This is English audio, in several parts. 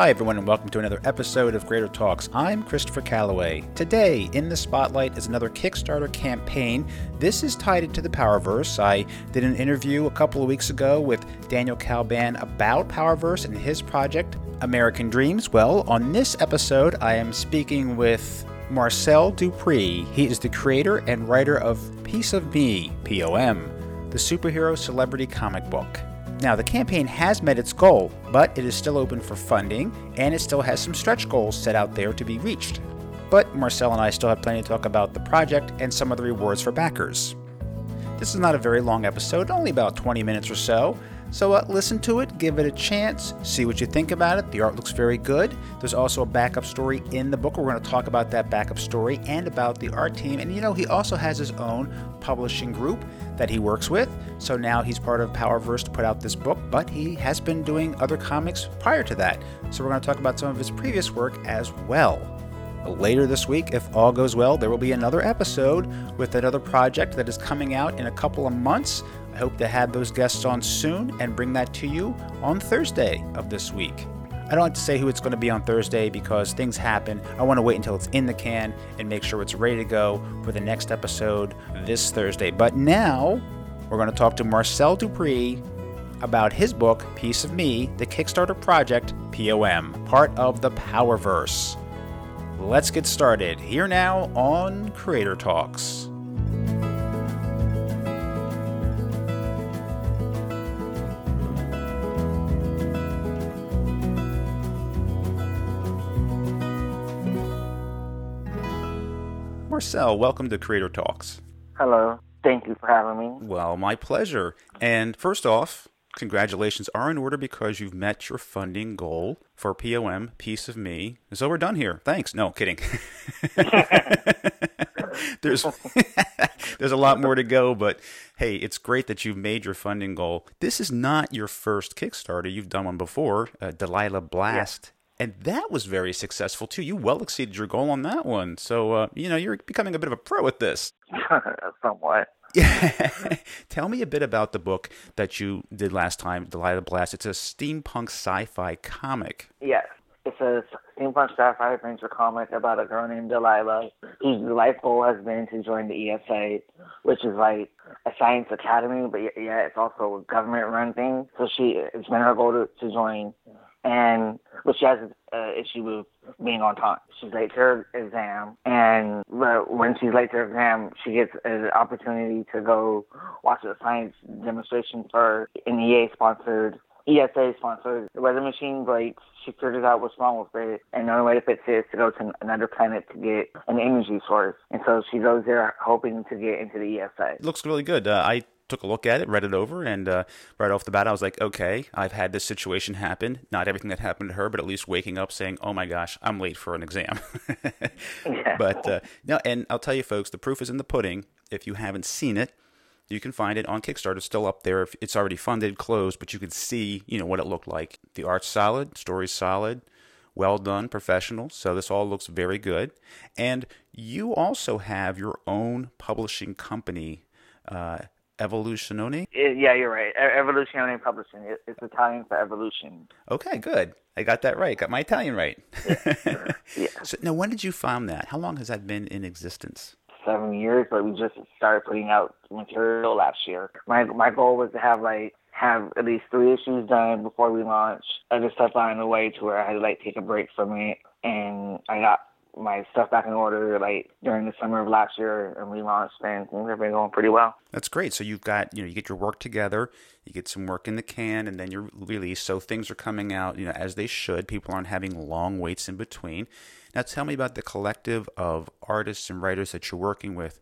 Hi, everyone, and welcome to another episode of Creator Talks. I'm Christopher Calloway. Today, in the spotlight is another Kickstarter campaign. This is tied into the Powerverse. I did an interview a couple of weeks ago with Daniel Calban about Powerverse and his project, American Dreams. Well, on this episode, I am speaking with Marcel Dupree. He is the creator and writer of Piece of Me, POM, the superhero celebrity comic book. Now, the campaign has met its goal, but it is still open for funding, and it still has some stretch goals set out there to be reached. But Marcel and I still have plenty to talk about the project and some of the rewards for backers. This is not a very long episode, only about 20 minutes or so, so uh, listen to it, give it a chance, see what you think about it. The art looks very good. There's also a backup story in the book. We're going to talk about that backup story and about the art team. And you know, he also has his own publishing group that he works with. So now he's part of Powerverse to put out this book, but he has been doing other comics prior to that. So we're going to talk about some of his previous work as well. Later this week, if all goes well, there will be another episode with another project that is coming out in a couple of months. Hope to have those guests on soon and bring that to you on Thursday of this week. I don't like to say who it's going to be on Thursday because things happen. I want to wait until it's in the can and make sure it's ready to go for the next episode this Thursday. But now, we're going to talk to Marcel Dupree about his book, Piece of Me, the Kickstarter project, POM, part of the Powerverse. Let's get started here now on Creator Talks. Marcel, welcome to Creator Talks. Hello. Thank you for having me. Well, my pleasure. And first off, congratulations are in order because you've met your funding goal for POM, Piece of Me. So we're done here. Thanks. No, kidding. there's there's a lot more to go, but hey, it's great that you've made your funding goal. This is not your first Kickstarter. You've done one before, uh, Delilah Blast. And that was very successful too. You well exceeded your goal on that one. So, uh, you know, you're becoming a bit of a pro at this. Somewhat. Yeah. Tell me a bit about the book that you did last time, Delilah Blast. It's a steampunk sci-fi comic. Yes. It's a steampunk sci-fi adventure comic about a girl named Delilah whose life goal has been to join the ESA, which is like a science academy, but yeah, it's also a government-run thing. So she, it's been her goal to, to join and but she has an issue with being on time. She's late to her exam, and when she's late to her exam, she gets an opportunity to go watch a science demonstration for an EA sponsored. ESA sponsored weather machine, like she figures out what's wrong with it, and the only way to fix it is to go to another planet to get an energy source. And so she goes there hoping to get into the ESA. It looks really good. Uh, I took a look at it, read it over, and uh, right off the bat, I was like, okay, I've had this situation happen. Not everything that happened to her, but at least waking up saying, oh my gosh, I'm late for an exam. yeah. But uh, no, and I'll tell you, folks, the proof is in the pudding. If you haven't seen it, you can find it on Kickstarter. It's still up there. It's already funded, closed, but you can see, you know, what it looked like. The art's solid, story's solid, well done, professional. So this all looks very good. And you also have your own publishing company. Uh, Evoluzione? Eh, yeah, you're right. Evoluzione Publishing. It's Italian for evolution. Okay, good. I got that right. Got my Italian right. Yeah. yeah. So now, when did you found that? How long has that been in existence? Seven years, but we just started putting out material last year. My my goal was to have like have at least three issues done before we launch. I just stuff out in the way to where I had to like take a break from it, and I got my stuff back in order like during the summer of last year and we launched and things have been going pretty well. That's great. So you've got you know you get your work together, you get some work in the can, and then you're released. So things are coming out you know as they should. People aren't having long waits in between. Now tell me about the collective of artists and writers that you're working with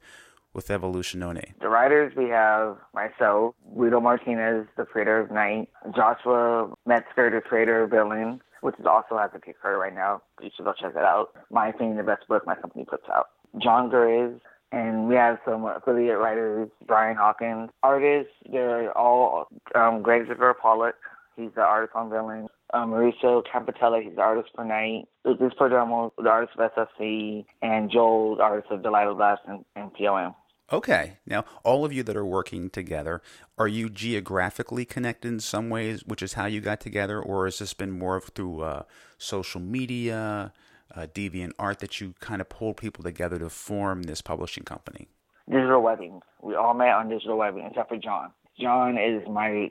with Evoluzione. The writers we have myself, Guido Martinez, the creator of Night, Joshua Metzger, the creator of Villain, which is also has a Kickstarter right now. You should go check that out. My opinion, the best book my company puts out. John Guriz, and we have some affiliate writers, Brian Hawkins. Artists, they're all um, Greg Zagor Pollock. He's the artist on Villain. Um, Mauricio Campatella, he's the artist for Night. Lucas Perdomo, the artist of SFC. And Joel, the artist of Delilah Blast and, and POM. Okay. Now, all of you that are working together, are you geographically connected in some ways, which is how you got together, or has this been more through uh, social media, uh, DeviantArt that you kind of pulled people together to form this publishing company? Digital Webbing. We all met on Digital Webbing, except for John. John is my,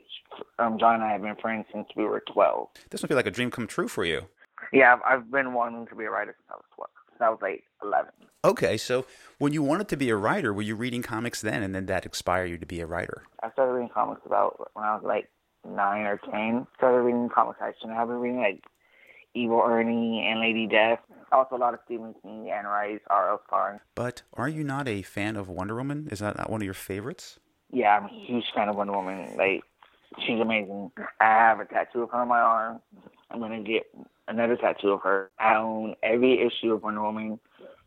um, John and I have been friends since we were 12. This must be like a dream come true for you. Yeah, I've been wanting to be a writer since I was 12. I was like 11. Okay, so when you wanted to be a writer, were you reading comics then, and then that inspired you to be a writer? I started reading comics about when I was like nine or ten. Started reading comic section. I've been reading like Evil Ernie and Lady Death. Also a lot of Stephen King, and Rice, R.L. Stine. But are you not a fan of Wonder Woman? Is that not one of your favorites? Yeah, I'm a huge fan of Wonder Woman. Like she's amazing. I have a tattoo of her on my arm. I'm gonna get another tattoo of her. I own every issue of Wonder Woman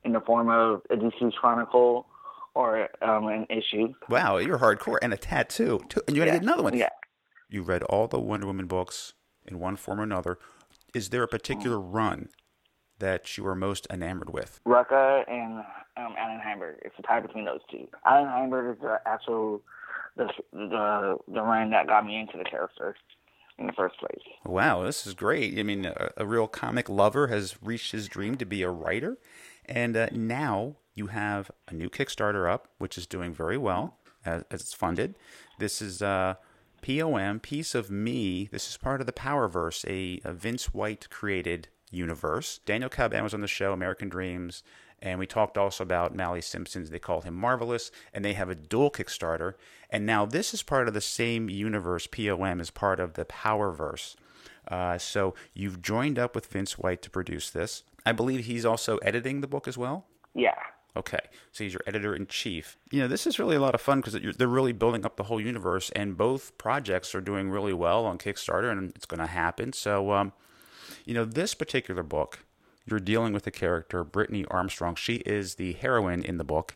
in the form of a DC Chronicle or um, an issue. Wow, you're hardcore and a tattoo, too. and you gotta yeah. get another one. Yeah. You read all the Wonder Woman books in one form or another. Is there a particular run that you are most enamored with? Rucka and um, Allan Heinberg. It's a tie between those two. Allan Heinberg is the actual the the the run that got me into the character in the first place. Wow, this is great. I mean, a, a real comic lover has reached his dream to be a writer, and uh, now you have a new Kickstarter up, which is doing very well as, as it's funded. This is uh, POM, Piece of Me. This is part of the Powerverse, a, a Vince White created universe. Daniel Caban was on the show, American Dreams, and we talked also about Mally Simpsons. They call him Marvelous, and they have a dual Kickstarter. And now this is part of the same universe. POM is part of the Powerverse. Uh, so you've joined up with Vince White to produce this. I believe he's also editing the book as well. Yeah. Okay, so he's your editor in chief. You know, this is really a lot of fun because they're really building up the whole universe, and both projects are doing really well on Kickstarter, and it's going to happen. So, um, you know, this particular book, you're dealing with the character Brittany Armstrong. She is the heroine in the book,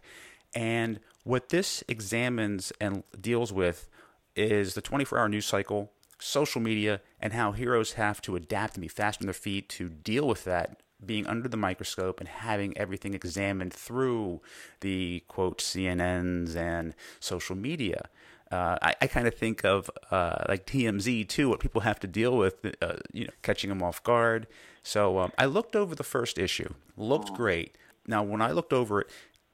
and what this examines and deals with is the 24-hour news cycle, social media, and how heroes have to adapt and be fast on their feet to deal with that being under the microscope and having everything examined through the quote CNNs and social media. Uh, I, I kind of think of uh, like TMZ too, what people have to deal with, uh, you know, catching them off guard. So um, I looked over the first issue, looked great. Now when I looked over it,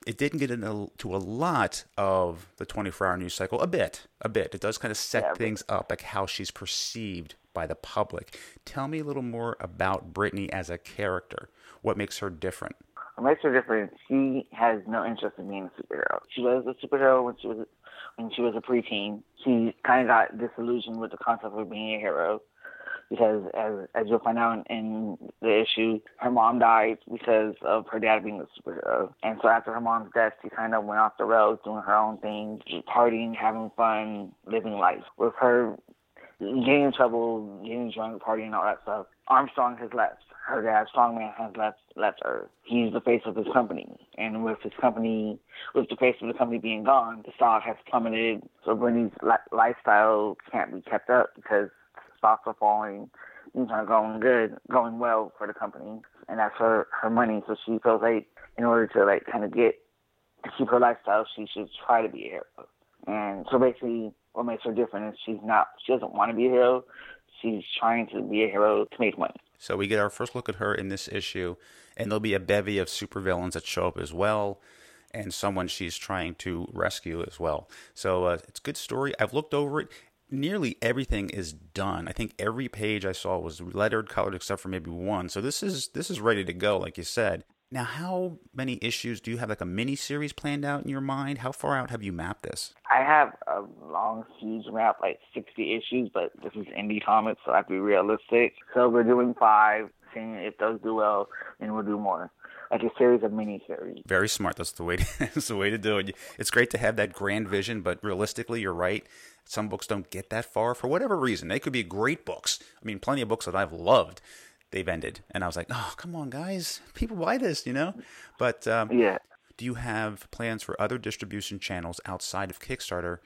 it didn't get into a lot of the 24-hour news cycle. A bit, a bit. It does kind of set Yeah, things up, like how she's perceived by the public. Tell me a little more about Brittany as a character. What makes her different? What makes her different? She has no interest in being a superhero. She was a superhero when she was when she was a preteen. She kind of got disillusioned with the concept of being a hero because, as as you'll find out in the issue, her mom died because of her dad being a superhero. Uh, and so after her mom's death, she kind of went off the rails, doing her own thing, partying, having fun, living life. With her getting in trouble, getting drunk, partying, all that stuff. Armstrong has left. Her dad, Strongman, has left left her. He's the face of his company, and with his company, with the face of the company being gone, the stock has plummeted. So Brittany's li- lifestyle can't be kept up because stocks are falling. Things aren't going good, going well for the company, and that's her her money. So she feels like in order to like kind of get to keep her lifestyle, she should try to be a hero. And so basically, what makes her different is she's not, she doesn't want to be a hero. She's trying to be a hero to make money. So we get our first look at her in this issue, and there'll be a bevy of supervillains that show up as well, and someone she's trying to rescue as well. So uh, it's a good story. I've looked over it. Nearly everything is done. I think every page I saw was lettered, colored, except for maybe one. So this is this is ready to go, like you said. Now, how many issues do you have? Like a mini series planned out in your mind? How far out have you mapped this? I have a long, huge map, like 60 issues, but this is indie comics, so I have to be realistic. So we're doing five, seeing if those do well, and we'll do more. Like a series of mini series. Very smart. That's the way. To, that's the way to do it. It's great to have that grand vision, but realistically, you're right. Some books don't get that far for whatever reason. They could be great books. I mean, plenty of books that I've loved. They've ended, and I was like, "Oh, come on, guys! People buy this, you know." But um, Yeah. do you have plans for other distribution channels outside of Kickstarter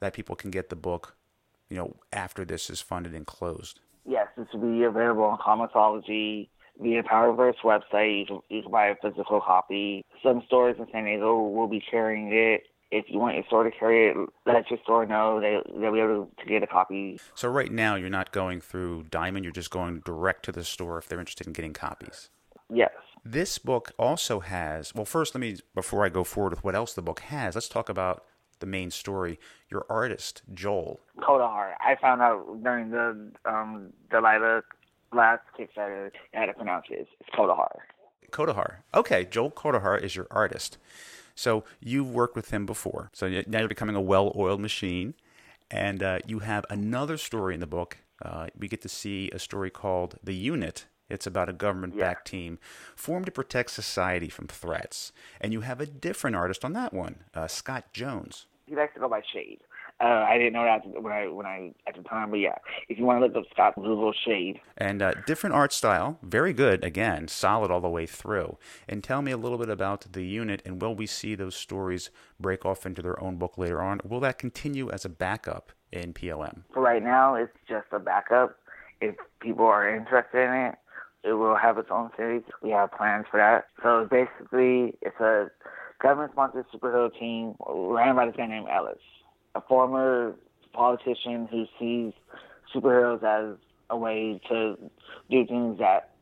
that people can get the book, you know, after this is funded and closed? Yes, this will be available on Comixology via Powerverse website. You can, you can buy a physical copy. Some stores in San Diego will be carrying it if you want your store to carry it, let your store know. They they'll be able to get a copy. So right now you're not going through Diamond. You're just going direct to the store if they're interested in getting copies. Yes. This book also has. Well, first let me before I go forward with what else the book has. Let's talk about the main story. Your artist Joel. Kodahar. I found out during the um, Delilah last Kickstarter how to pronounce it. It's Kodahar. Kodahar. Okay, Joel Kodahar is your artist. So you've worked with him before. So now you're becoming a well-oiled machine, and uh, you have another story in the book. Uh, we get to see a story called "The Unit." It's about a government-backed yeah. team formed to protect society from threats, and you have a different artist on that one, uh, Scott Jones. He likes to go by Shade. Uh, I didn't know that when I when I at the time, but yeah, if you want to look up Scott Google Shade. And uh, different art style, very good. Again, solid all the way through. And tell me a little bit about the unit, and will we see those stories break off into their own book later on? Will that continue as a backup in POM? For right now, it's just a backup. If people are interested in it, it will have its own series. We have plans for that. So basically, it's a government-sponsored superhero team ran by this guy named Ellis a former politician who sees superheroes as a way to do things that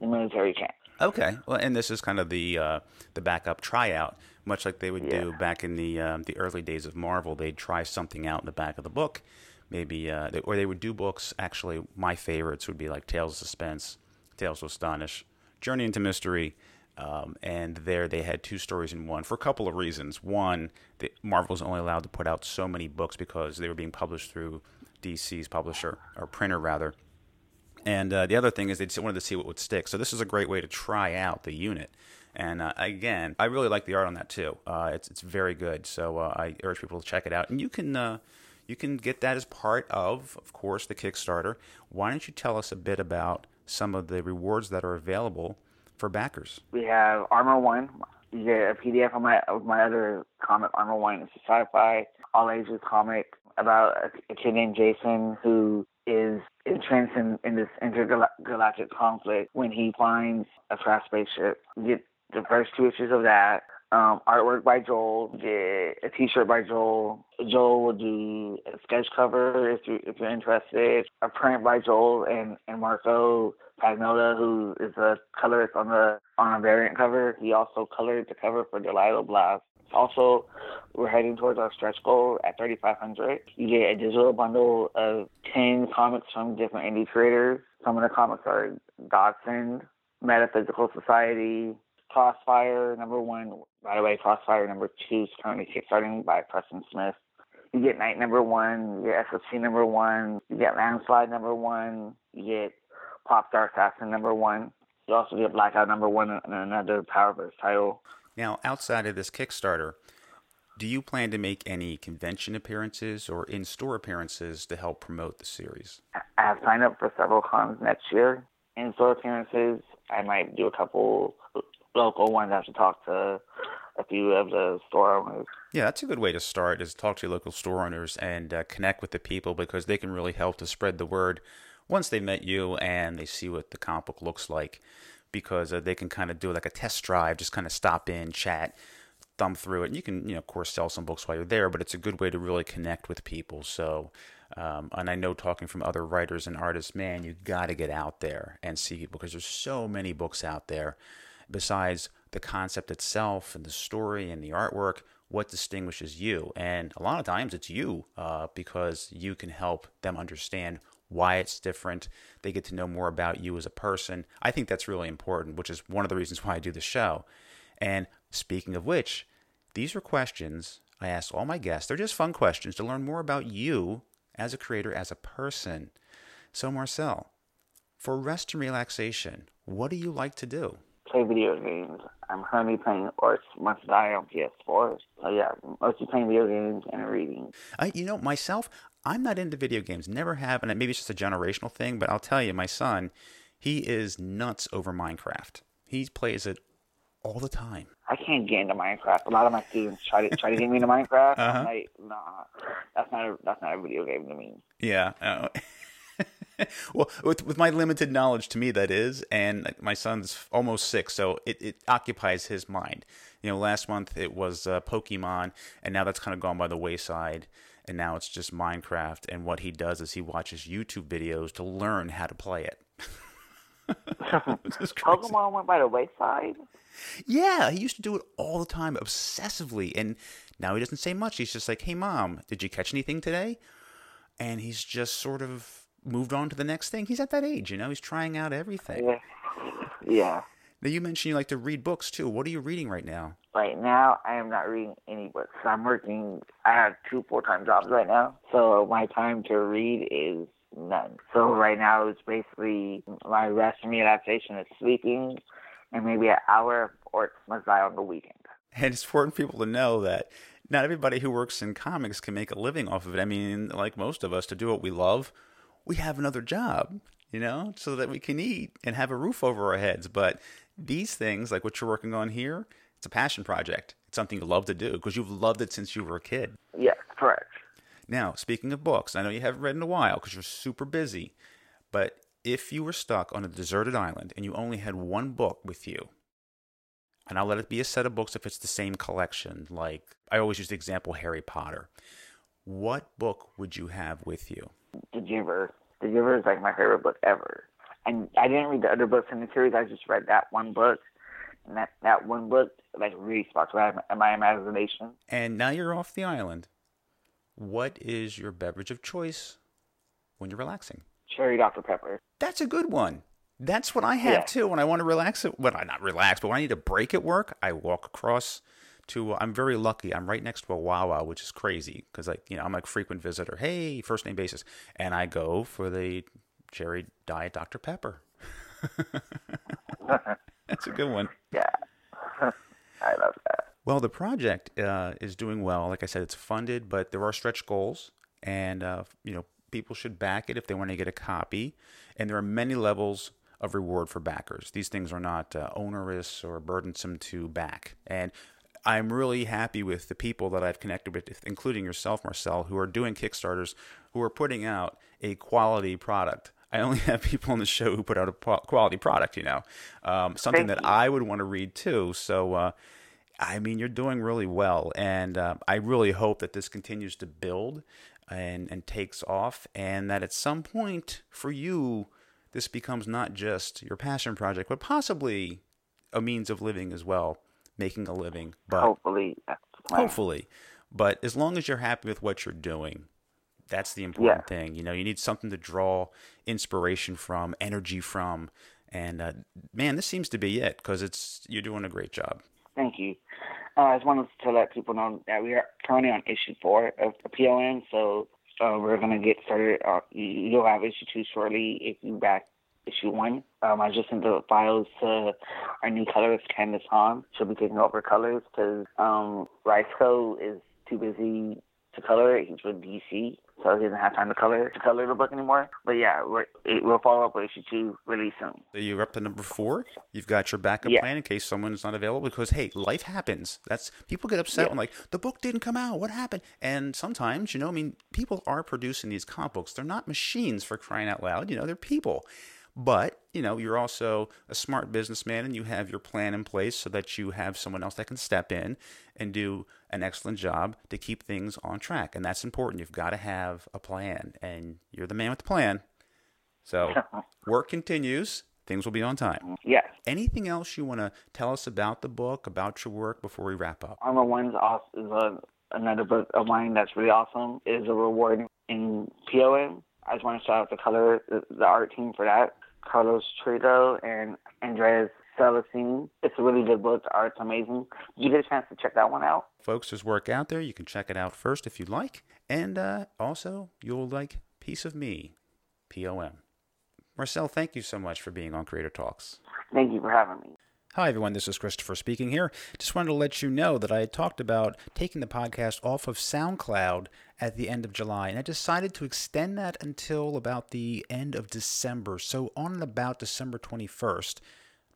the military can't. Okay, well, and this is kind of the uh, the backup tryout, much like they would yeah. do back in the um, the early days of Marvel. They'd try something out in the back of the book, maybe, uh, they, or they would do books. Actually, my favorites would be like Tales of Suspense, Tales of Astonish, Journey into Mystery, um, and there they had two stories in one for a couple of reasons. One, the, Marvel was only allowed to put out so many books because they were being published through DC's publisher, or printer rather. And uh, the other thing is they just wanted to see what would stick. So this is a great way to try out the unit. And uh, again, I really like the art on that too. Uh, it's it's very good. So uh, I urge people to check it out. And you can uh, you can get that as part of, of course, the Kickstarter. Why don't you tell us a bit about some of the rewards that are available for backers? We have Armor One. You get a PDF of my of my other comic, Armor One. It's a sci-fi all ages comic about a, a kid named Jason who is entrenched in, in this intergalactic conflict when he finds a trash spaceship. You get the first two issues of that. Um, artwork by Joel. Get a T-shirt by Joel. Joel will do a sketch cover if you if you're interested. A print by Joel and and Marco Pagnotta, who is a colorist on the on a variant cover. He also colored the cover for Delilah Blast. Also, we're heading towards our stretch goal at 3,500. You get a digital bundle of 10 comics from different indie creators. Some of the comics are Godsend, Metaphysical Society, Crossfire number one. By the way, Crossfire number two is currently kickstarting by Preston Smith. You get Night number one, you get SFC number one, you get Landslide number one, you get Popstar Assassin number one. You also get Blackout number one and another Power Powerverse title. Now, outside of this Kickstarter, do you plan to make any convention appearances or in-store appearances to help promote the series? I have signed up for several cons next year. In-store appearances, I might do a couple local ones. I have to talk to a few of the store owners. Yeah, that's a good way to start. Is talk to your local store owners and uh, connect with the people because they can really help to spread the word once they met you and they see what the comic book looks like, because uh, they can kind of do like a test drive, just kind of stop in, chat, thumb through it. And you can, you know, of course, sell some books while you're there, but it's a good way to really connect with people. So, um, and I know talking from other writers and artists, man, you got to get out there and see people because there's so many books out there. Besides the concept itself and the story and the artwork, what distinguishes you? And a lot of times it's you uh, because you can help them understand why it's different. They get to know more about you as a person. I think that's really important, which is one of the reasons why I do the show. And speaking of which, these are questions I ask all my guests. They're just fun questions to learn more about you as a creator, as a person. So, Marcel, for rest and relaxation, what do you like to do? Play video games. I'm currently playing Orcs Must Die on PS4. So, yeah, mostly playing video games and reading. Uh, you know, myself, I'm not into video games, never have, and maybe it's just a generational thing, but I'll tell you, my son, he is nuts over Minecraft. He plays it all the time. I can't get into Minecraft. A lot of my students try to try to get me into Minecraft. Uh-huh. I'm like, nah, that's not a, that's not a video game to me. Yeah. Oh. well, with with my limited knowledge, to me that is, and my son's almost six, so it, it occupies his mind. You know, last month it was uh, Pokemon, and now that's kind of gone by the wayside, and now it's just Minecraft. And what he does is he watches YouTube videos to learn how to play it. Pokemon went by the wayside. Yeah, he used to do it all the time, obsessively, and now he doesn't say much. He's just like, "Hey, mom, did you catch anything today?" And he's just sort of moved on to the next thing. He's at that age, you know. He's trying out everything. Yeah. Yeah. Now you mentioned you like to read books too. What are you reading right now? Right now, I am not reading any books. I'm working. I have two full-time jobs right now, so my time to read is none. So right now, it's basically my rest and relaxation is sleeping, and maybe an hour or die on the weekend. And it's important for people to know that not everybody who works in comics can make a living off of it. I mean, like most of us, to do what we love, we have another job, you know, so that we can eat and have a roof over our heads. But these things, like what you're working on here, it's a passion project. It's something you love to do because you've loved it since you were a kid. Yes, correct. Now, speaking of books, I know you haven't read in a while because you're super busy, but if you were stuck on a deserted island and you only had one book with you, and I'll let it be a set of books if it's the same collection, like I always use the example Harry Potter, what book would you have with you? The Giver. The Giver is like my favorite book ever. And I didn't read the other books in the series. I just read that one book, and that that one book like really sparked my, my imagination. And now you're off the island. What is your beverage of choice when you're relaxing? Cherry Dr Pepper. That's a good one. That's what I have Yeah. too when I want to relax. It when I not relax, but when I need a break at work, I walk across to. I'm very lucky. I'm right next to a Wawa, which is crazy because like you know I'm a frequent visitor. Hey, first name basis, and I go for the cherry diet Dr Pepper. That's a good one. Yeah. I love that. Well, the project uh, is doing well. Like I said, it's funded, but there are stretch goals, and uh, you know people should back it if they want to get a copy. And there are many levels of reward for backers. These things are not uh, onerous or burdensome to back, and I'm really happy with the people that I've connected with, including yourself, Marcel, who are doing Kickstarters, who are putting out a quality product. I only have people on the show who put out a quality product, you know, um, something Thank that you. I would want to read too. So, uh, I mean, you're doing really well, and uh, I really hope that this continues to build and and takes off, and that at some point for you, this becomes not just your passion project, but possibly a means of living as well, making a living. But Hopefully, that's hopefully, but as long as you're happy with what you're doing, that's the important thing. You know, you need something to draw inspiration from, energy from, and uh, man, this seems to be it because it's you're doing a great job. Thank you. Uh, I just wanted to let people know that we are currently on issue four of the POM, so uh, we're going to get started. Uh, you- you'll have issue two shortly if you back issue one. Um, I just sent the files to our new colorist, Candace Hahn. She'll be taking over colors because um, Riceco is too busy to color it. He's with DC, so he doesn't have time to color to color the book anymore. But yeah, we're, it, we'll follow up with issue two really soon. So you're up to number four. You've got your backup Yeah. plan in case someone's not available because hey, life happens. That's people get upset Yeah. when like the book didn't come out. What happened? And sometimes, you know, I mean, people are producing these comic books. They're not machines for crying out loud. You know, they're people. But you know, you're also a smart businessman, and you have your plan in place so that you have someone else that can step in and do an excellent job to keep things on track. And that's important. You've got to have a plan, and you're the man with the plan. So work continues. Things will be on time. Yes. Anything else you want to tell us about the book, about your work before we wrap up? Armor One's also is a, another book of mine that's really awesome. It is a reward in POM. I just want to shout out the color, the, the art team for that. Carlos Trito and Andreas Celestine. It's a really good book. The art's amazing. You get a chance to check that one out? Folks, there's work out there. You can check it out first if you'd like. And uh, also, you'll like Piece of Me, POM. Marcel, thank you so much for being on Creator Talks. Thank you for having me. Hi, everyone. This is Christopher speaking here. Just wanted to let you know that I had talked about taking the podcast off of SoundCloud at the end of July, and I decided to extend that until about the end of December. So, on and about December 21st,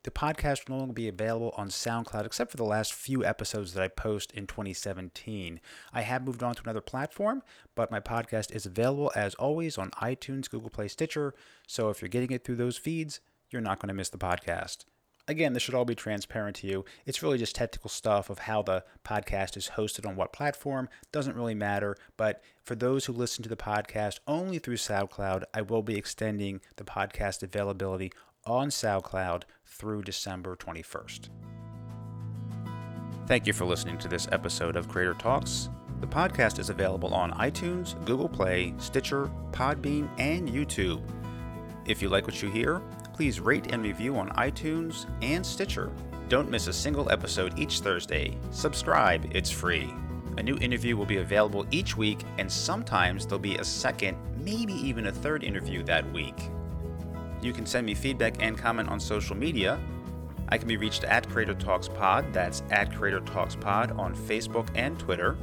the podcast will no longer be available on SoundCloud except for the last few episodes that I post in 2017. I have moved on to another platform, but my podcast is available as always on iTunes, Google Play, Stitcher. So if you're getting it through those feeds, you're not going to miss the podcast. Again, this should all be transparent to you. It's really just technical stuff of how the podcast is hosted on what platform. Doesn't really matter. But for those who listen to the podcast only through SoundCloud, I will be extending the podcast availability on SoundCloud through December 21st. Thank you for listening to this episode of Creator Talks. The podcast is available on iTunes, Google Play, Stitcher, Podbean, and YouTube. If you like what you hear, please rate and review on iTunes and Stitcher. Don't miss a single episode each Thursday. Subscribe, it's free. A new interview will be available each week, and sometimes there'll be a second, maybe even a third interview that week. You can send me feedback and comment on social media. I can be reached at Creator Talks Pod, that's at Creator Talks Pod on Facebook and Twitter.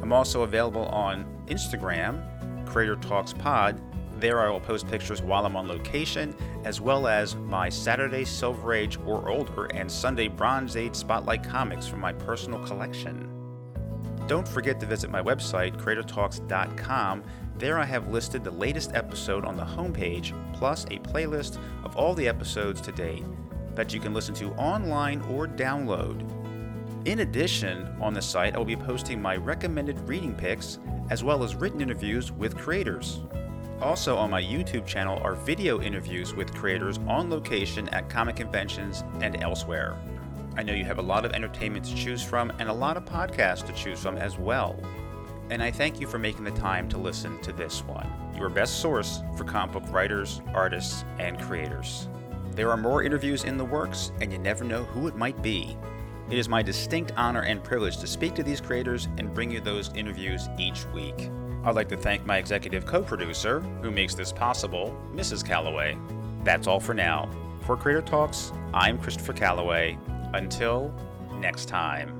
I'm also available on Instagram, Creator Talks Pod, there I will post pictures while I'm on location, as well as my Saturday Silver Age or older and Sunday Bronze Age Spotlight comics from my personal collection. Don't forget to visit my website, creatortalks.com. There I have listed the latest episode on the homepage, plus a playlist of all the episodes to date that you can listen to online or download. In addition, on the site I will be posting my recommended reading picks as well as written interviews with creators. Also, on my YouTube channel are video interviews with creators on location at comic conventions and elsewhere. I know you have a lot of entertainment to choose from and a lot of podcasts to choose from as well. And I thank you for making the time to listen to this one, your best source for comic book writers, artists, and creators. There are more interviews in the works, and you never know who it might be. It is my distinct honor and privilege to speak to these creators and bring you those interviews each week. I'd like to thank my executive co producer, who makes this possible, Mrs. Calloway. That's all for now. For Creator Talks, I'm Christopher Calloway. Until next time.